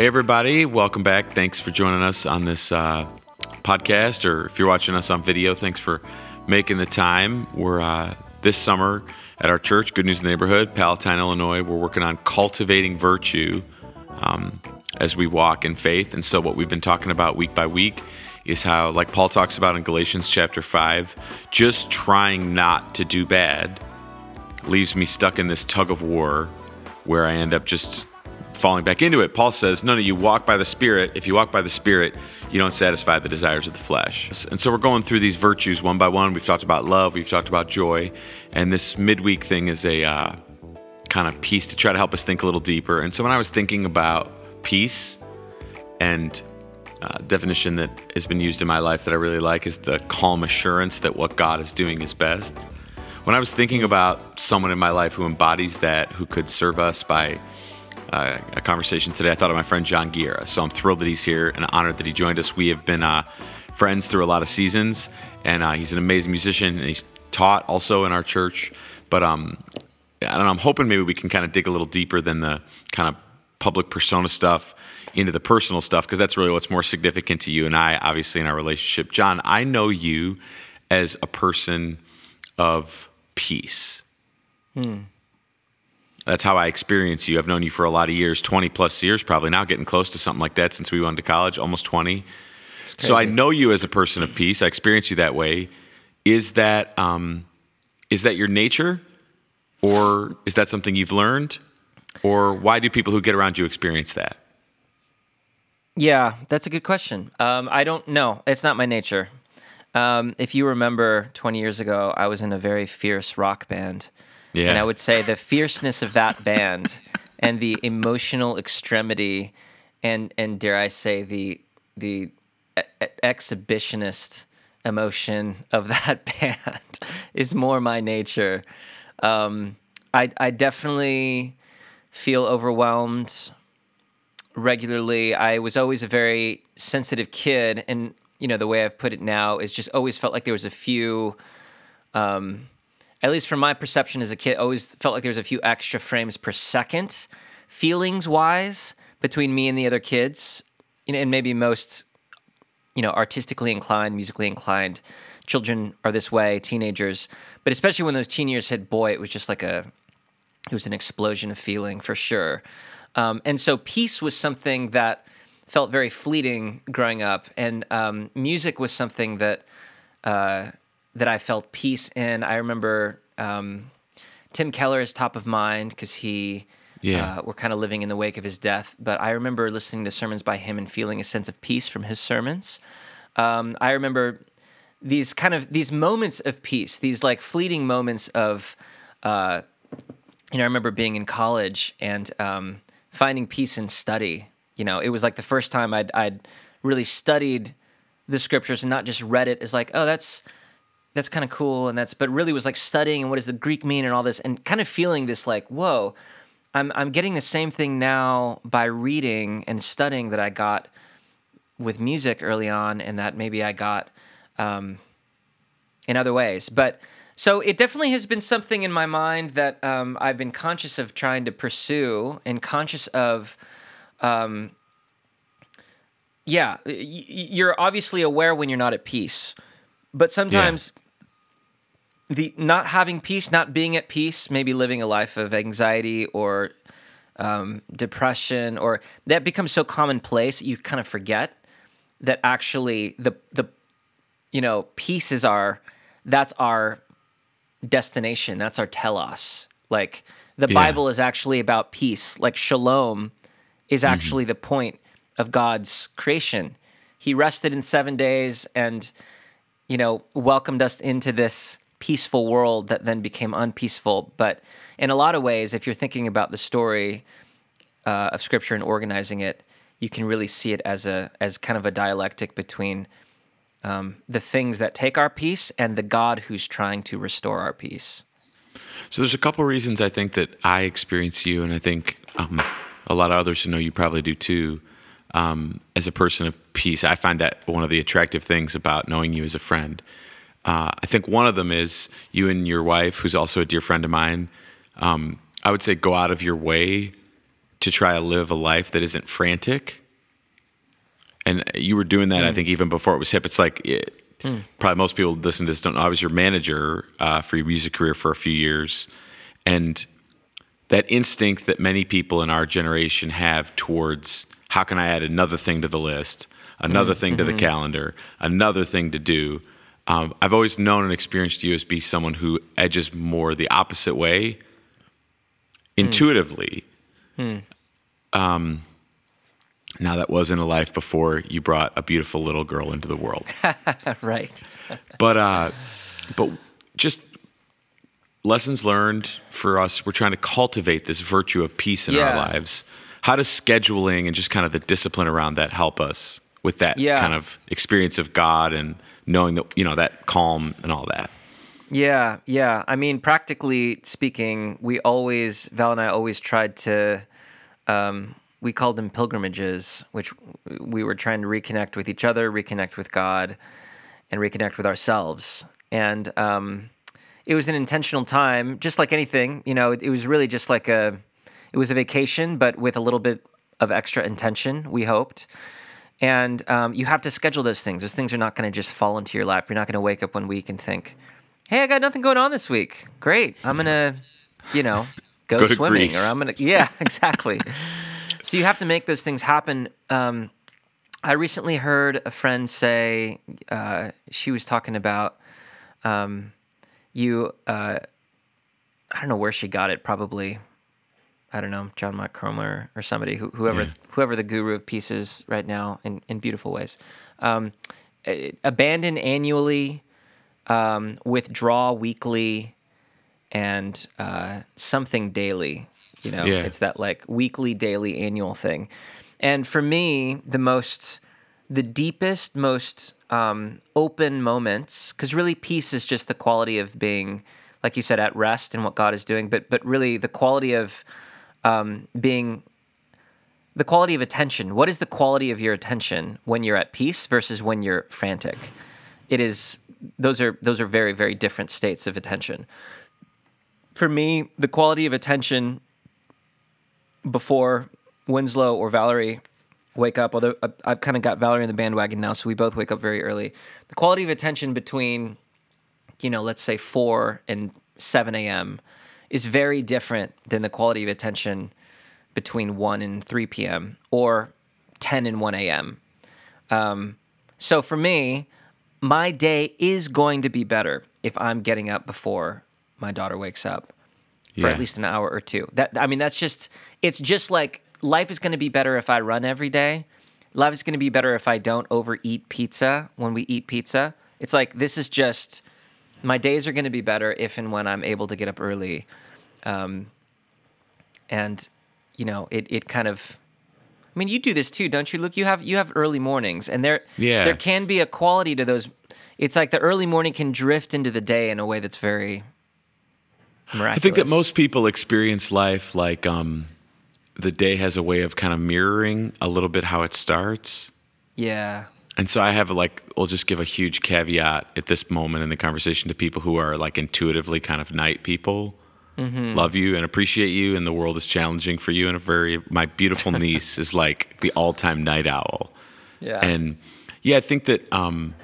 Hey, everybody, welcome back. Thanks for joining us on this uh, podcast, or if you're watching us on video, thanks for making the time. We're uh, this summer at our church, Good News Neighborhood, Palatine, Illinois. We're working on cultivating virtue um, as we walk in faith. And so, what we've been talking about week by week is how, like Paul talks about in Galatians chapter 5, just trying not to do bad leaves me stuck in this tug of war where I end up just falling back into it. Paul says, No, no, you walk by the Spirit. If you walk by the Spirit, you don't satisfy the desires of the flesh. And so we're going through these virtues one by one. We've talked about love, we've talked about joy. And this midweek thing is a uh, kind of piece to try to help us think a little deeper. And so when I was thinking about peace and uh, definition that has been used in my life that I really like is the calm assurance that what God is doing is best. When I was thinking about someone in my life who embodies that, who could serve us by uh, a conversation today, I thought of my friend John Guerra. So I'm thrilled that he's here and honored that he joined us. We have been uh, friends through a lot of seasons, and uh, he's an amazing musician, and he's taught also in our church. But um, I don't know, I'm hoping maybe we can kind of dig a little deeper than the kind of public persona stuff into the personal stuff, because that's really what's more significant to you and I, obviously, in our relationship. John, I know you as a person of peace. Hmm. That's how I experience you. I've known you for a lot of years, 20 plus years, probably now, getting close to something like that since we went to college, almost 20. So I know you as a person of peace. I experience you that way. Is that um, is that your nature, or is that something you've learned, or why do people who get around you experience that? Yeah, that's a good question. Um, I don't know. It's not my nature. Um, if you remember 20 years ago, I was in a very fierce rock band. Yeah. And I would say the fierceness of that band and the emotional extremity and and dare I say the the exhibitionist emotion of that band is more my nature. Um, I I definitely feel overwhelmed regularly. I was always a very sensitive kid, and you know the way I've put it now is just always felt like there was a few. Um, at least from my perception as a kid, always felt like there was a few extra frames per second, feelings wise, between me and the other kids, you know, and maybe most, you know, artistically inclined, musically inclined children are this way, teenagers, but especially when those teen years hit, boy, it was just like a, it was an explosion of feeling for sure. Um, and so peace was something that felt very fleeting growing up, and um, music was something that uh, that I felt peace in. I remember um, Tim Keller is top of mind because he. Yeah. Uh, we're kind of living in the wake of his death, but I remember listening to sermons by him and feeling a sense of peace from his sermons. Um, I remember these kind of these moments of peace, these like fleeting moments of, uh, you know, I remember being in college and um, finding peace in study. You know, it was like the first time I'd, I'd really studied the scriptures and not just read it as like, oh, that's that's kind of cool and that's but really was like studying and what does the greek mean and all this and kind of feeling this like whoa i'm i'm getting the same thing now by reading and studying that i got with music early on and that maybe i got um, in other ways. But so it definitely has been something in my mind that um, i've been conscious of trying to pursue and conscious of um, yeah you're obviously aware when you're not at peace but sometimes yeah. the not having peace, not being at peace, maybe living a life of anxiety or um, depression, or that becomes so commonplace you kind of forget that actually the the you know peace is our that's our destination. That's our telos. Like the yeah. Bible is actually about peace. Like shalom is mm-hmm. actually mm-hmm. the point of God's creation. He rested in seven days and you know, welcomed us into this peaceful world that then became unpeaceful. But in a lot of ways, if you're thinking about the story uh, of Scripture and organizing it, you can really see it as a as kind of a dialectic between um, the things that take our peace and the God who's trying to restore our peace. So there's a couple reasons I think that I experience you, and I think um, a lot of others who know you probably do too um, as a person of peace. I find that one of the attractive things about knowing you as a friend. Uh, I think one of them is you and your wife, who's also a dear friend of mine. Um, I would say go out of your way to try to live a life that isn't frantic. And you were doing that, I think, even before it was hip. It's like it, probably most people listen to this don't know. I was your manager uh, for your music career for a few years, and that instinct that many people in our generation have towards how can I add another thing to the list, another thing to the calendar, another thing to do. Um, I've always known and experienced you as be someone who edges more the opposite way. Intuitively. Um, now that wasn't a life before you brought a beautiful little girl into the world. Right. but uh but just lessons learned for us. We're trying to cultivate this virtue of peace in our lives. How does scheduling and just kind of the discipline around that help us with that Yeah. kind of experience of god and knowing that you know that calm and all that Yeah, yeah. I mean, practically speaking, we always Val and I always tried to. Um, we called them pilgrimages, which we were trying to reconnect with each other, reconnect with God, and reconnect with ourselves. And um, it was an intentional time, just like anything. You know, it, it was really just like a. It was a vacation, but with a little bit of extra intention. We hoped. And um, you have to schedule those things. Those things are not going to just fall into your lap. You're not going to wake up one week and think, "Hey, I got nothing going on this week. Great, I'm gonna, you know, go, Go swimming, or I'm gonna, yeah, exactly." so you have to make those things happen. Um, I recently heard a friend say uh, she was talking about um, you. Uh, I don't know where she got it. Probably I don't know, John Mark Comer or somebody, who, whoever Yeah. whoever the guru of peace is right now in, in beautiful ways. Um, abandon annually, um, withdraw weekly, and uh, something daily. You know, Yeah. it's that like weekly, daily, annual thing. And for me, the most, the deepest, most um, open moments, because really peace is just the quality of being, like you said, at rest in what God is doing, but but really the quality of um, being the quality of attention. What is the quality of your attention when you're at peace versus when you're frantic? It is those are those are very very different states of attention. For me, the quality of attention before Winslow or Valerie wake up, although I- I've kind of got Valerie in the bandwagon now, so we both wake up very early. The quality of attention between, you know, let's say 4 and 7 a.m. is very different than the quality of attention between 1 and 3 p.m. or 10 and 1 a.m. Um, so for me, my day is going to be better if I'm getting up before my daughter wakes up for Yeah. at least an hour or two. That I mean, that's just it's just like life is going to be better if I run every day. Life is going to be better if I don't overeat pizza when we eat pizza. It's like this is just my days are going to be better if and when I'm able to get up early, um, and you know it it kind of. I mean, you do this too, don't you? Look, you have you have early mornings, and there Yeah. there can be a quality to those. It's like the early morning can drift into the day in a way that's very miraculous. I think that most people experience life like um, the day has a way of kind of mirroring a little bit how it starts. yeah And so I have like, we'll just give a huge caveat at this moment in the conversation to people who are like intuitively kind of night people. Mm-hmm. Love you and appreciate you, and the world is challenging for you. And a very, my beautiful niece is like the all-time night owl. yeah And yeah, I think that um,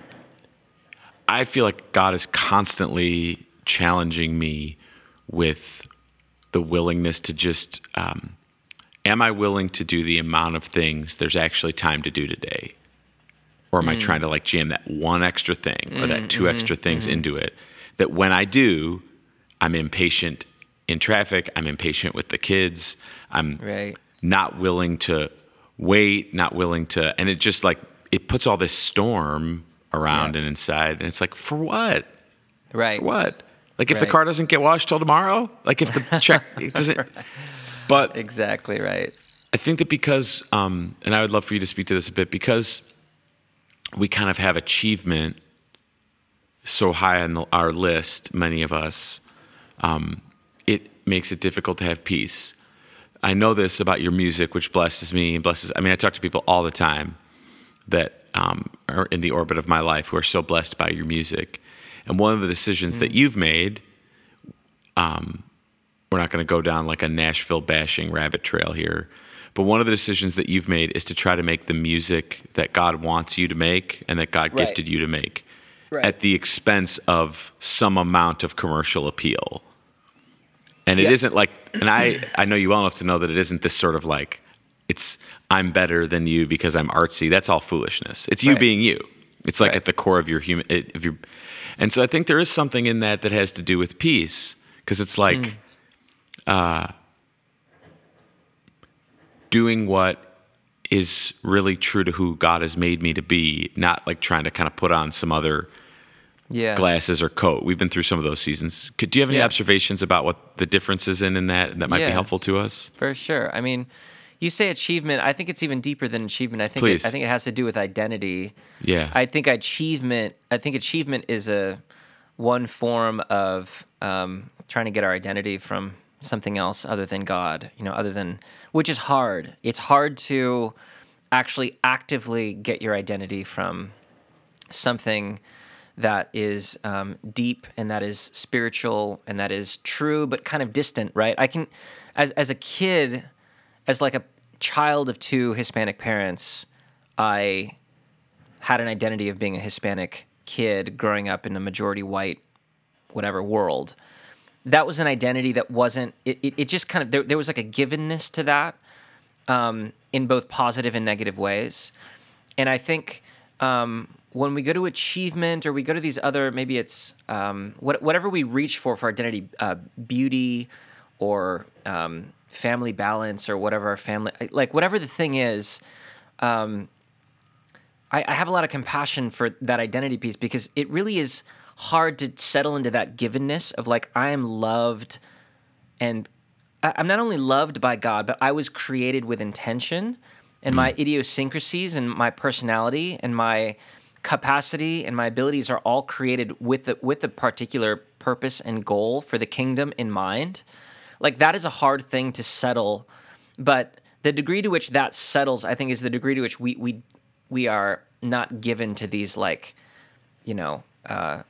I feel like God is constantly challenging me with the willingness to just, um, am I willing to do the amount of things there's actually time to do today? Or am I mm. trying to like jam that one extra thing or that mm, 2 mm-hmm, extra things mm-hmm. into it? That when I do, I'm impatient in traffic, I'm impatient with the kids, I'm right not willing to wait, not willing to, and it just like it puts all this storm around Yeah. and inside, and it's like for what? right For what? Like if the car doesn't get washed till tomorrow, like if the check it doesn't. But exactly right I think that because, um, and I would love for you to speak to this a bit, because we kind of have achievement so high on the, our list, many of us, um, it makes it difficult to have peace. I know this about your music, which blesses me and blesses. I mean, I talk to people all the time that um, are in the orbit of my life who are so blessed by your music. And one of the decisions that you've made, um, we're not going to go down like a Nashville bashing rabbit trail here, But one of the decisions that you've made is to try to make the music that God wants you to make and that God Right. gifted you to make Right. at the expense of some amount of commercial appeal. And it Yeah. not like, and I, I know you well enough to know that it isn't this sort of like, it's, I'm better than you because I'm artsy. That's all foolishness. It's you Right. being you. It's like at the core of your human, it- of your, and so I think there is something in that that has to do with peace because it's like, Mm. uh, doing what is really true to who God has made me to be, not like trying to kind of put on some other Yeah. glasses or coat. We've been through some of those seasons. Could, do you have any Yeah. observations about what the difference is in in that that might be helpful to us? For sure. I mean, you say achievement. I think it's even deeper than achievement. I think Please. it, I think it has to do with identity. Yeah. I think achievement. I think achievement is a one form of um, trying to get our identity from something else other than God. You know, other than which is hard. It's hard to actually actively get your identity from something that is um, deep and that is spiritual and that is true but kind of distant right i can as, as a kid as like a child of two hispanic parents i had an identity of being a hispanic kid growing up in a majority white whatever world that was an identity that wasn't it, it, it just kind of there, there was like a givenness to that um, in both positive and negative ways. And I think um, when we go to achievement or we go to these other, maybe it's um, what, whatever we reach for for identity, uh, beauty or um, family balance or whatever our family, like whatever the thing is, um, I, I have a lot of compassion for that identity piece because it really is hard to settle into that givenness of like, I am loved and I'm not only loved by God, but I was created with intention, and my idiosyncrasies and my personality and my capacity and my abilities are all created with a, with a particular purpose and goal for the kingdom in mind. Like that is a hard thing to settle, but the degree to which that settles, I think, is the degree to which we we we are not given to these like, you know, uh,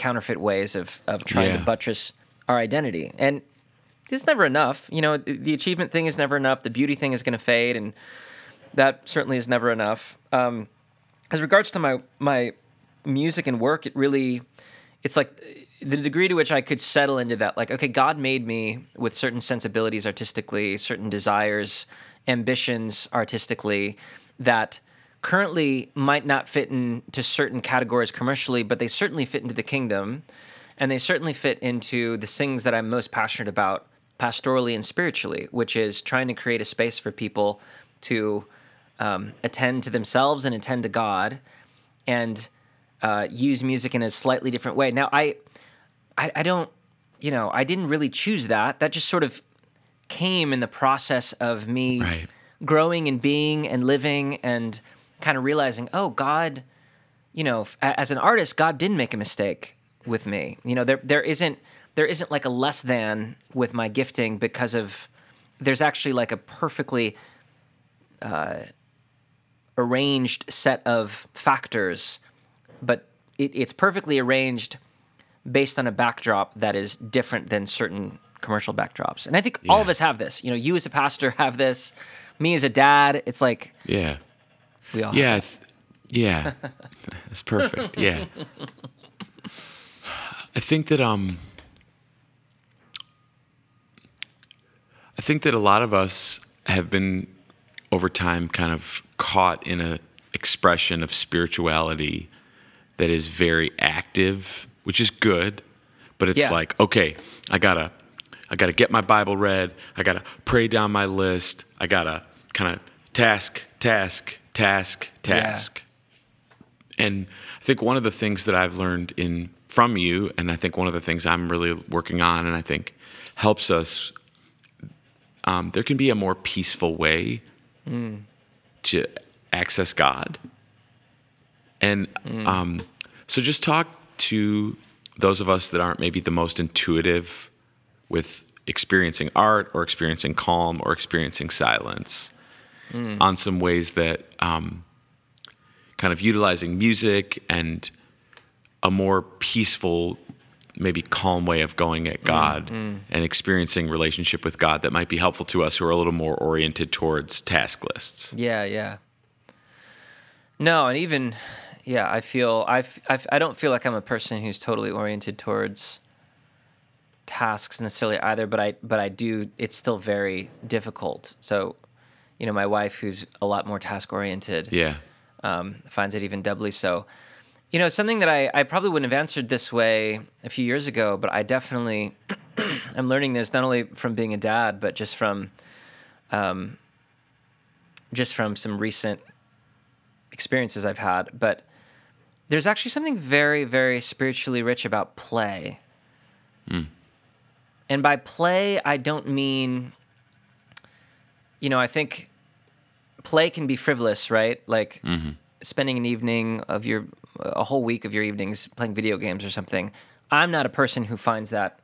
counterfeit ways of of trying Yeah. to buttress our identity. And it's never enough. You know, the the achievement thing is never enough. The beauty thing is going to fade, and that certainly is never enough. Um, as regards to my my music and work, it really, it's like the degree to which I could settle into that. Like, okay, God made me with certain sensibilities artistically, certain desires, ambitions artistically that currently might not fit into certain categories commercially, but they certainly fit into the kingdom and they certainly fit into the things that I'm most passionate about pastorally and spiritually, which is trying to create a space for people to um, attend to themselves and attend to God and uh, use music in a slightly different way. Now, I, I, I don't, you know, I didn't really choose that. That just sort of came in the process of me Right. growing and being and living and kind of realizing, oh, God, you know, f- as an artist, God didn't make a mistake with me. You know, there there isn't there isn't like a less than with my gifting because of there's actually like a perfectly uh, arranged set of factors, but it, it's perfectly arranged based on a backdrop that is different than certain commercial backdrops. And I think all of us have this. You know, you as a pastor have this. Me as a dad, it's like Yeah. We all. Yeah. It's, yeah. That's perfect. Yeah. I think that um I think that a lot of us have been over time kind of caught in a expression of spirituality that is very active, which is good, but it's Yeah. like, okay, I got to I got to get my Bible read, I got to pray down my list, I got to kind of task, task, task, task. And I think one of the things that I've learned in from you, and I think one of the things I'm really working on, and I think helps us, um, there can be a more peaceful way to access God. And um, so just talk to those of us that aren't maybe the most intuitive with experiencing art or experiencing calm or experiencing silence Mm. on some ways that um, kind of utilizing music and a more peaceful maybe calm way of going at mm. God mm. and experiencing relationship with God that might be helpful to us who are a little more oriented towards task lists. Yeah, yeah. No, and even yeah, I feel I I don't feel like I'm a person who's totally oriented towards tasks necessarily either, but I but I do it's still very difficult. So, you know, my wife who's a lot more task oriented Yeah. um, finds it even doubly so. You know, something that I, I probably wouldn't have answered this way a few years ago, but I definitely am learning this not only from being a dad, but just from um, just from some recent experiences I've had. But there's actually something very, very spiritually rich about play. And by play, I don't mean, you know, I think play can be frivolous, right? Like spending an evening of your, a whole week of your evenings playing video games or something. I'm not a person who finds that.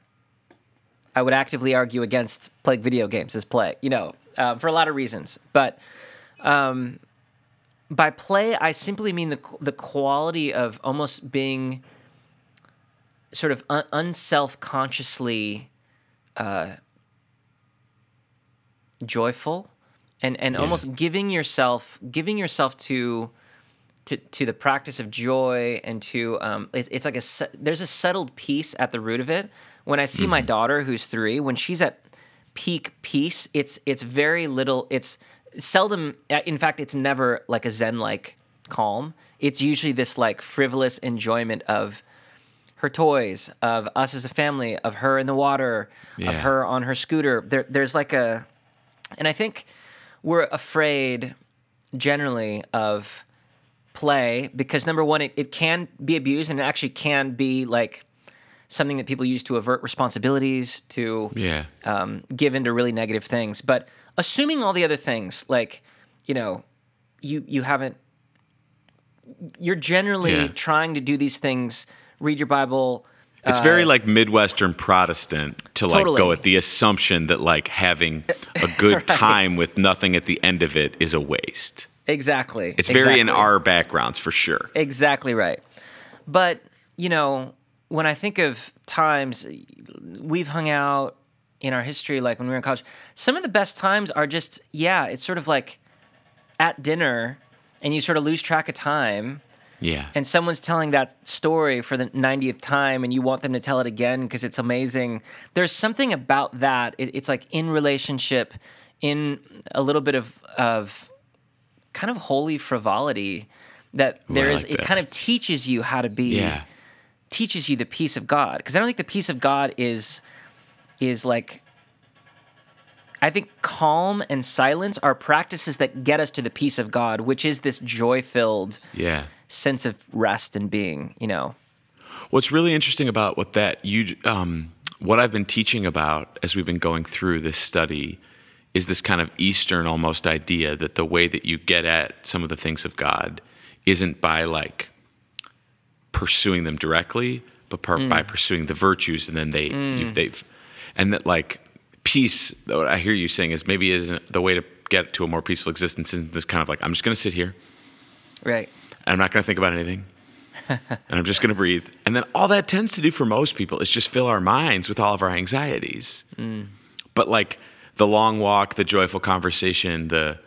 I would actively argue against playing video games as play, you know, uh, for a lot of reasons. But um, by play, I simply mean the the quality of almost being sort of un- unself consciously uh, joyful and and almost giving yourself giving yourself to to to the practice of joy and to um it's, it's like a there's a settled peace at the root of it. When i see my daughter who's 3 when she's at peak peace it's it's very little it's seldom uh, in fact it's never like a zen like calm. It's usually this like frivolous enjoyment of her toys, of us as a family, of her in the water, of her on her scooter. There, there's like a, and I think we're afraid generally of play because number one, it, it can be abused and it actually can be like something that people use to avert responsibilities, to Yeah. um, give into really negative things. But assuming all the other things, like you know, you you haven't, you're generally Yeah. trying to do these things, read your Bible. It's very like Midwestern Protestant to like go Uh, at the assumption that like having a good time with nothing at the end of it is a waste. Exactly. It's very in exactly. our backgrounds for sure. Exactly right. But, you know, when I think of times we've hung out in our history, like when we were in college, some of the best times are just, yeah, it's sort of like at dinner and you sort of lose track of time Yeah. and someone's telling that story for the 90th time and you want them to tell it again because it's amazing there's something about that it, it's like in relationship in a little bit of of kind of holy frivolity that there is like it that. kind of teaches you how to be yeah. teaches you the peace of god because i don't think the peace of god is is like I think calm and silence are practices that get us to the peace of God, which is this joy filled Yeah. Sense of rest and being, you know. What's really interesting about what that you um, what I've been teaching about as we've been going through this study is this kind of Eastern almost idea that the way that you get at some of the things of God isn't by like pursuing them directly, but per- by pursuing the virtues, and then they you've, they've and that like peace. What I hear you saying is maybe isn't the way to get to a more peaceful existence. Isn't this kind of like I'm just going to sit here Right. And I'm not going to think about anything. and I'm just going to breathe. And then all that tends to do for most people is just fill our minds with all of our anxieties. But like the long walk, the joyful conversation, the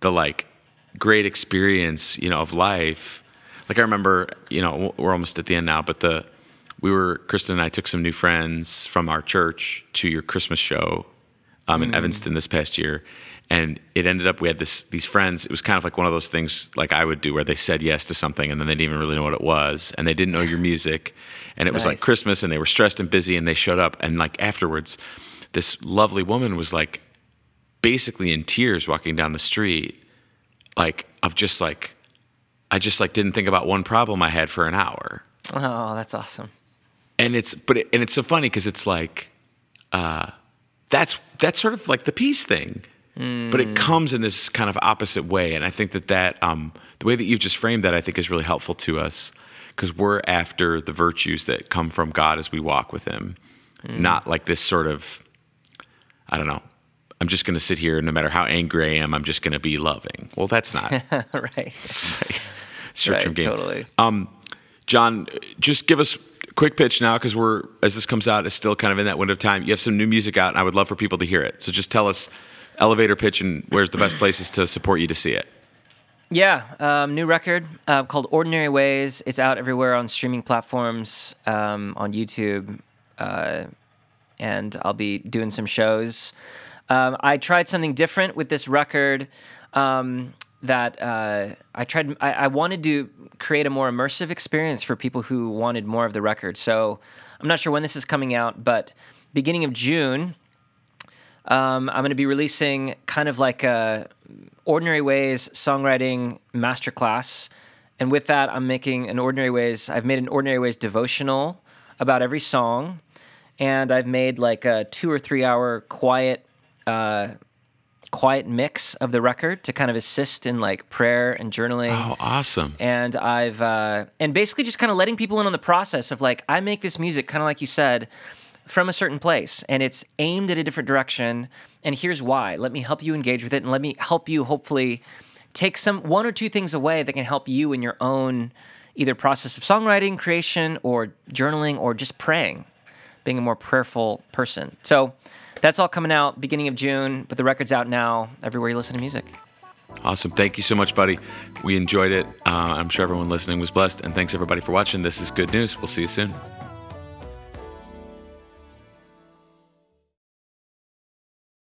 the like great experience, you know, of life. Like I remember, you know, we're almost at the end now, but the we were Kristen and I took some new friends from our church to your Christmas show um, in Evanston this past year, and it ended up we had this these friends. It was kind of like one of those things like I would do where they said yes to something and then they didn't even really know what it was, and they didn't know your music, and it was like Christmas, and they were stressed and busy, and they showed up, and like afterwards, this lovely woman was like basically in tears walking down the street, like of just like I just like didn't think about one problem I had for an hour. Oh, that's awesome. and it's but it, and it's so funny because it's like uh that's that's sort of like the peace thing but it comes in this kind of opposite way and i think that that um the way that you've just framed that i think is really helpful to us because we're after the virtues that come from god as we walk with him not like this sort of i don't know i'm just going to sit here and no matter how angry i am i'm just going to be loving well that's not right. short term Right, game totally. um, John, just give us quick pitch now because we're as this comes out, it's still kind of in that window of time. You have some new music out, and I would love for people to hear it. So just tell us elevator pitch and where's the best places to support you to see it. Yeah, um, new record uh, called Ordinary Ways. It's out everywhere on streaming platforms, um, on YouTube, uh, and I'll be doing some shows. Um, I tried something different with this record. Um, that uh, I tried. I, I, wanted to create a more immersive experience for people who wanted more of the record. So I'm not sure when this is coming out, but beginning of June, um, I'm going to be releasing kind of like a Ordinary Ways songwriting masterclass. And with that, I'm making an Ordinary Ways. I've made an Ordinary Ways devotional about every song, and I've made like a two or three hour quiet. Uh, quiet mix of the record to kind of assist in like prayer and journaling. Oh, awesome! And I've uh, and basically just kind of letting people in on the process of like I make this music kind of like you said from a certain place and it's aimed at a different direction and here's why. Let me help you engage with it and let me help you hopefully take some one or two things away that can help you in your own either process of songwriting, creation or journaling or just praying, being a more prayerful person. So that's all coming out beginning of June, but the record's out now everywhere you listen to music. Awesome. Thank you so much, buddy. We enjoyed it. Uh, I'm sure everyone listening was blessed. And thanks everybody for watching. This is good news. We'll see you soon.